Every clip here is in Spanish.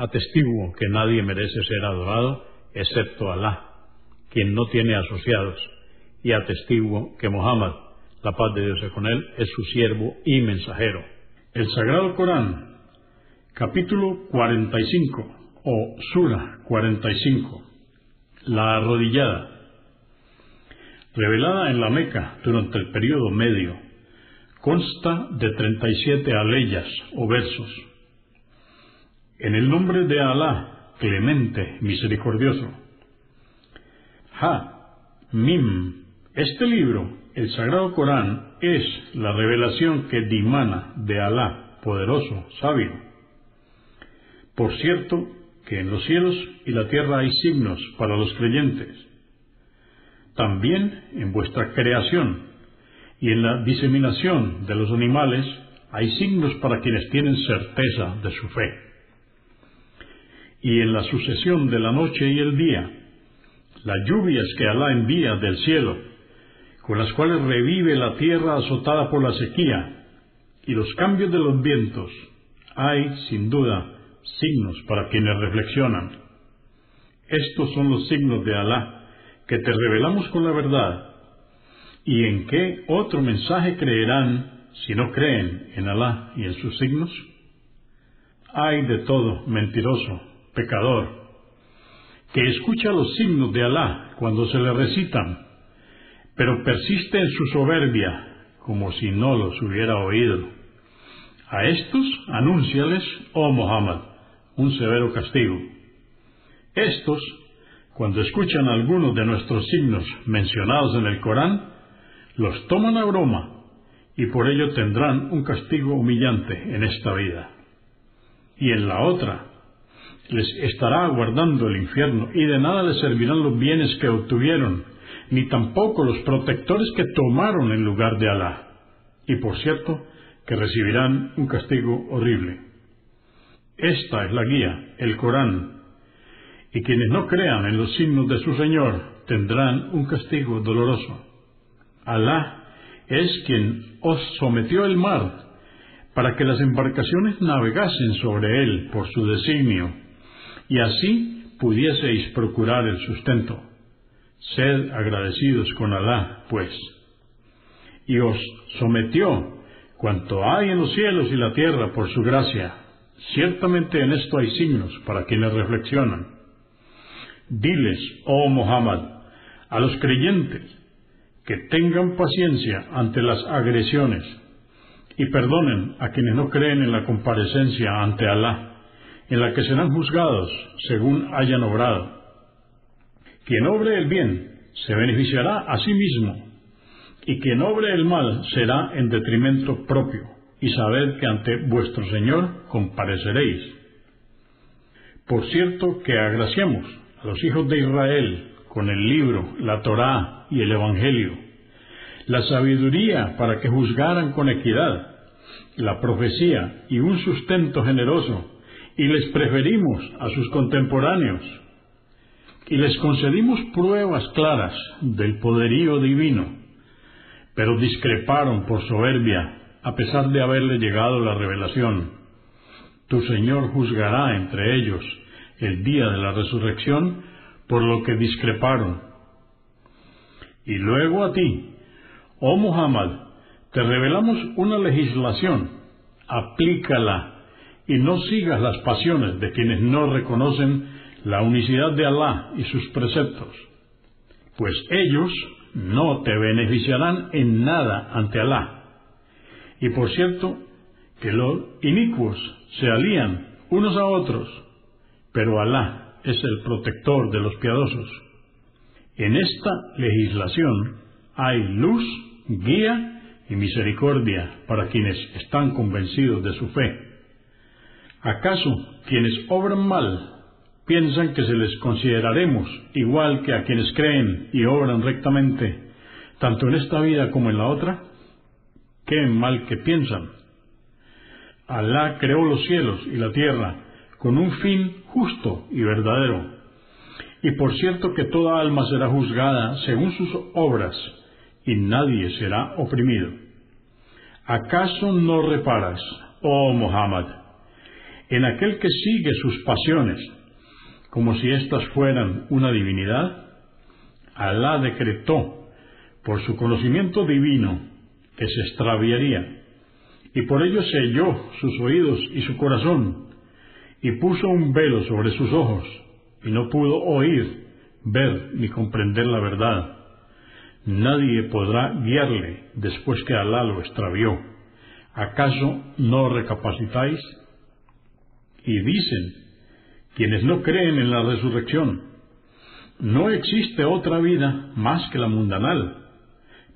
Atestiguo que nadie merece ser adorado excepto Alá, quien no tiene asociados y atestiguo que Mohammed, la paz de Dios es con él, es su siervo y mensajero. El Sagrado Corán, capítulo 45 o Sura 45, la arrodillada, revelada en la Meca durante el periodo medio, consta de 37 aleyas o versos. En el nombre de Alá, clemente, misericordioso. Ha, Mim, este libro, el Sagrado Corán, es la revelación que dimana de Alá, poderoso, sabio. Por cierto, que en los cielos y la tierra hay signos para los creyentes. También en vuestra creación y en la diseminación de los animales hay signos para quienes tienen certeza de su fe. Y en la sucesión de la noche y el día, las lluvias que Alá envía del cielo con las cuales revive la tierra azotada por la sequía y los cambios de los vientos, hay, sin duda, signos para quienes reflexionan. Estos son los signos de Alá que te revelamos con la verdad. ¿Y en qué otro mensaje creerán si no creen en Alá y en sus signos? Hay de todo mentiroso, pecador, que escucha los signos de Alá cuando se le recitan pero persiste en su soberbia, como si no los hubiera oído. A estos anúnciales, oh Muhammad, un severo castigo. Estos, cuando escuchan algunos de nuestros signos mencionados en el Corán, los toman a broma y por ello tendrán un castigo humillante en esta vida. Y en la otra, les estará aguardando el infierno y de nada les servirán los bienes que obtuvieron ni tampoco los protectores que tomaron en lugar de Alá. Y por cierto, que recibirán un castigo horrible. Esta es la guía, el Corán. Y quienes no crean en los signos de su Señor tendrán un castigo doloroso. Alá es quien os sometió el mar para que las embarcaciones navegasen sobre él por su designio, y así pudieseis procurar el sustento. Sed agradecidos con Alá, pues. Y os sometió cuanto hay en los cielos y la tierra por su gracia. Ciertamente en esto hay signos para quienes reflexionan. Diles, oh Muhammad, a los creyentes, que tengan paciencia ante las agresiones y perdonen a quienes no creen en la comparecencia ante Alá, en la que serán juzgados según hayan obrado quien obre el bien se beneficiará a sí mismo, y quien obre el mal será en detrimento propio, y sabed que ante vuestro Señor compareceréis. Por cierto que agraciamos a los hijos de Israel con el libro, la Torá y el Evangelio, la sabiduría para que juzgaran con equidad, la profecía y un sustento generoso, y les preferimos a sus contemporáneos y les concedimos pruebas claras del poderío divino, pero discreparon por soberbia, a pesar de haberle llegado la revelación. Tu Señor juzgará entre ellos el día de la resurrección por lo que discreparon. Y luego a ti, oh Muhammad, te revelamos una legislación, aplícala y no sigas las pasiones de quienes no reconocen la unicidad de Alá y sus preceptos, pues ellos no te beneficiarán en nada ante Alá. Y por cierto, que los inicuos se alían unos a otros, pero Alá es el protector de los piadosos. En esta legislación hay luz, guía y misericordia para quienes están convencidos de su fe. ¿Acaso quienes obran mal piensan que se les consideraremos igual que a quienes creen y obran rectamente, tanto en esta vida como en la otra? Qué mal que piensan. Alá creó los cielos y la tierra con un fin justo y verdadero. Y por cierto que toda alma será juzgada según sus obras, y nadie será oprimido. ¿Acaso no reparas, oh Muhammad, en aquel que sigue sus pasiones, como si éstas fueran una divinidad? Alá decretó, por su conocimiento divino, que se extraviaría, y por ello selló sus oídos y su corazón, y puso un velo sobre sus ojos, y no pudo oír, ver ni comprender la verdad. Nadie podrá guiarle después que Alá lo extravió. ¿Acaso no recapacitáis? Y dicen, quienes no creen en la resurrección. No existe otra vida más que la mundanal.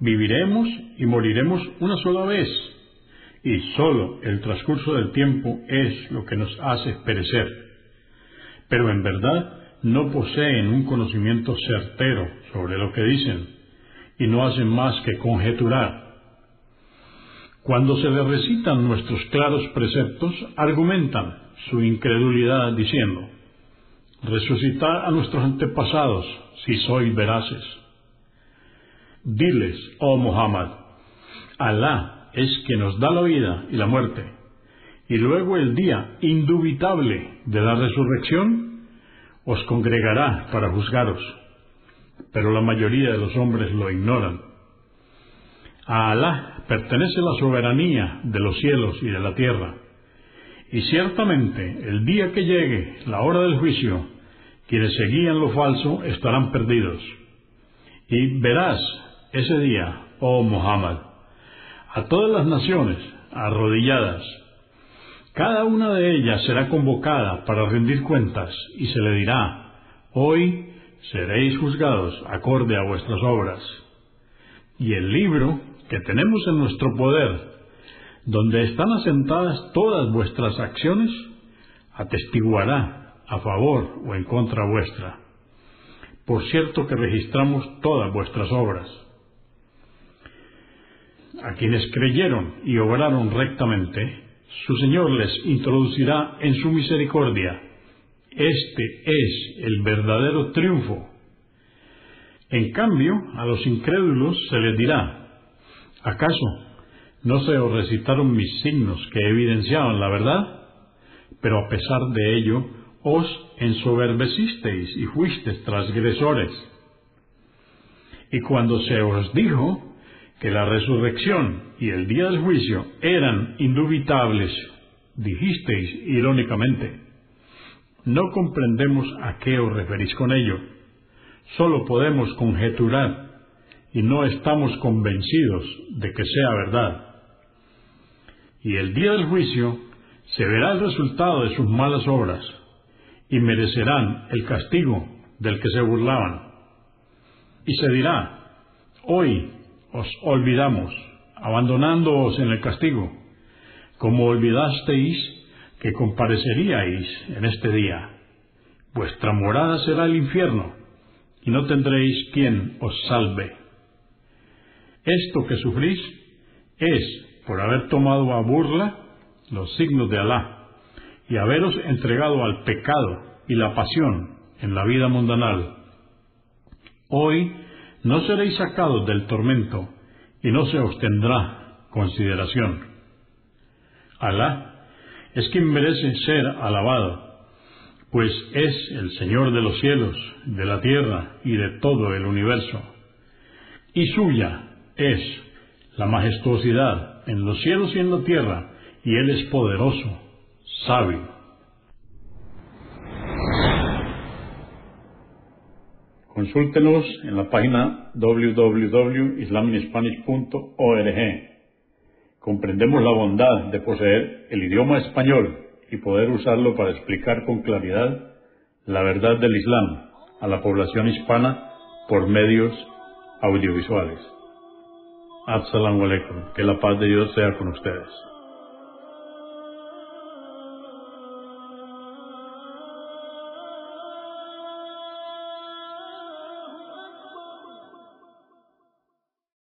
Viviremos y moriremos una sola vez, y sólo el transcurso del tiempo es lo que nos hace perecer. Pero en verdad no poseen un conocimiento certero sobre lo que dicen, y no hacen más que conjeturar. Cuando se les recitan nuestros claros preceptos, argumentan su incredulidad diciendo, resucitar a nuestros antepasados si sois veraces. Diles, oh Muhammad, Alá es que nos da la vida y la muerte, y luego el día indubitable de la resurrección os congregará para juzgaros, pero la mayoría de los hombres lo ignoran. A Alá pertenece la soberanía de los cielos y de la tierra, y ciertamente el día que llegue la hora del juicio, quienes seguían lo falso estarán perdidos. Y verás ese día, oh Muhammad, a todas las naciones arrodilladas. Cada una de ellas será convocada para rendir cuentas y se le dirá, hoy seréis juzgados acorde a vuestras obras. Y el libro que tenemos en nuestro poder, donde están asentadas todas vuestras acciones, atestiguará a favor o en contra vuestra. Por cierto que registramos todas vuestras obras. A quienes creyeron y obraron rectamente, su Señor les introducirá en su misericordia. Este es el verdadero triunfo. En cambio, a los incrédulos se les dirá, ¿acaso no se os recitaron mis signos que evidenciaban la verdad? Pero a pesar de ello, os ensoberbecisteis y fuisteis transgresores. Y cuando se os dijo que la resurrección y el día del juicio eran indubitables, dijisteis irónicamente, no comprendemos a qué os referís con ello, solo podemos conjeturar y no estamos convencidos de que sea verdad. Y el día del juicio se verá el resultado de sus malas obras y merecerán el castigo del que se burlaban. Y se dirá, hoy os olvidamos, abandonándoos en el castigo, como olvidasteis que compareceríais en este día. Vuestra morada será el infierno, y no tendréis quien os salve. Esto que sufrís es por haber tomado a burla los signos de Alá y haberos entregado al pecado y la pasión en la vida mundanal. Hoy no seréis sacados del tormento y no se os tendrá consideración. Alá es quien merece ser alabado, pues es el Señor de los cielos, de la tierra y de todo el universo. Y suya es la majestuosidad en los cielos y en la tierra, y Él es poderoso sabio. Consúltenos en la página www.islaminspanish.org. Comprendemos la bondad de poseer el idioma español y poder usarlo para explicar con claridad la verdad del Islam a la población hispana por medios audiovisuales. Assalamu alaikum. Que la paz de Dios sea con ustedes.